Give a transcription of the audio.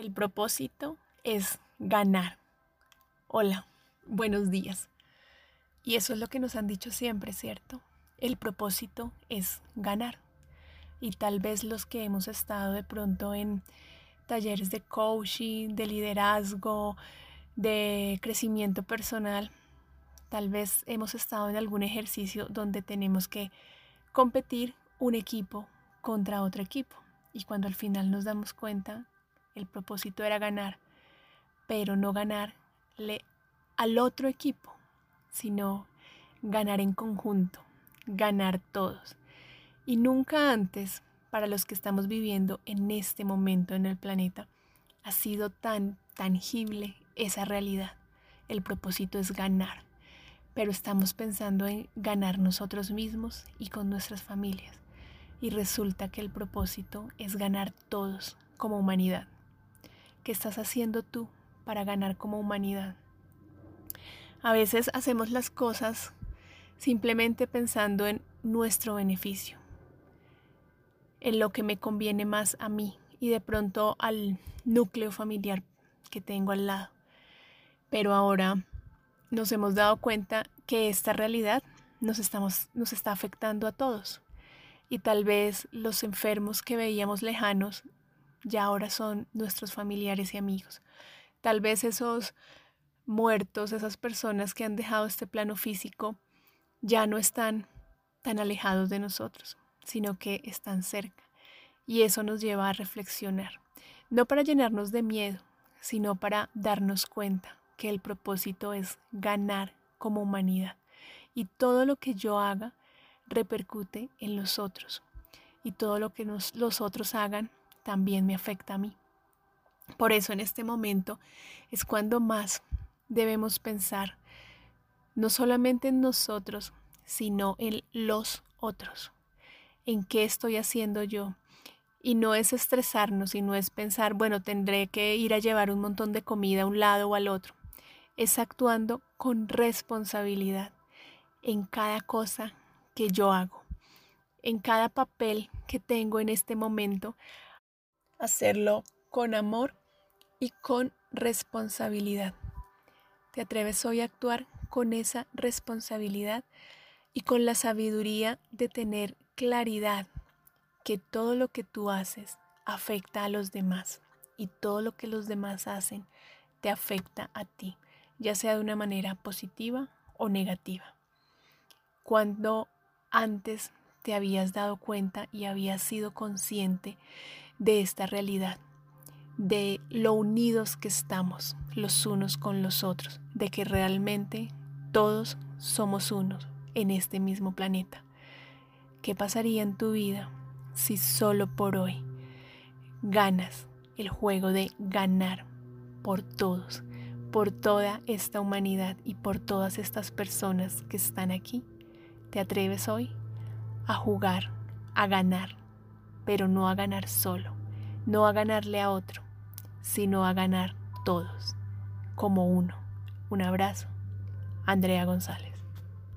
El propósito es ganar. Hola, buenos días. Y eso es lo que nos han dicho siempre, ¿cierto? El propósito es ganar. Y tal vez los que hemos estado de pronto en talleres de coaching, de liderazgo, de crecimiento personal, tal vez hemos estado en algún ejercicio donde tenemos que competir un equipo contra otro equipo. Y cuando al final nos damos cuenta, el propósito era ganar, pero no ganarle al otro equipo, sino ganar en conjunto, ganar todos. Y nunca antes, para los que estamos viviendo en este momento en el planeta, ha sido tan tangible esa realidad. El propósito es ganar, pero estamos pensando en ganar nosotros mismos y con nuestras familias. Y resulta que el propósito es ganar todos como humanidad. ¿Qué estás haciendo tú para ganar como humanidad? A veces hacemos las cosas simplemente pensando en nuestro beneficio, en lo que me conviene más a mí y de pronto al núcleo familiar que tengo al lado. Pero ahora nos hemos dado cuenta que esta realidad nos está afectando a todos. Y tal vez los enfermos que veíamos lejanos ya ahora son nuestros familiares y amigos. Tal vez esos muertos, esas personas que han dejado este plano físico, ya no están tan alejados de nosotros, sino que están cerca. Y eso nos lleva a reflexionar, no para llenarnos de miedo, sino para darnos cuenta que el propósito es ganar como humanidad. Y todo lo que yo haga repercute en los otros. Y todo lo que los otros hagan también me afecta a mí. Por eso en este momento es cuando más debemos pensar no solamente en nosotros, sino en los otros. ¿En qué estoy haciendo yo? Y no es estresarnos y no es pensar, bueno, tendré que ir a llevar un montón de comida a un lado o al otro. Es actuando con responsabilidad en cada cosa que yo hago, en cada papel que tengo en este momento, hacerlo con amor y con responsabilidad. ¿Te atreves hoy a actuar con esa responsabilidad y con la sabiduría de tener claridad que todo lo que tú haces afecta a los demás y todo lo que los demás hacen te afecta a ti, ya sea de una manera positiva o negativa? Cuando antes te habías dado cuenta y habías sido consciente de esta realidad, de lo unidos que estamos los unos con los otros, de que realmente todos somos unos en este mismo planeta. ¿Qué pasaría en tu vida si solo por hoy ganas el juego de ganar por todos, por toda esta humanidad y por todas estas personas que están aquí? ¿Te atreves hoy a jugar, a ganar pero no a ganar solo, no a ganarle a otro, sino a ganar todos, como uno. Un abrazo, Andrea González.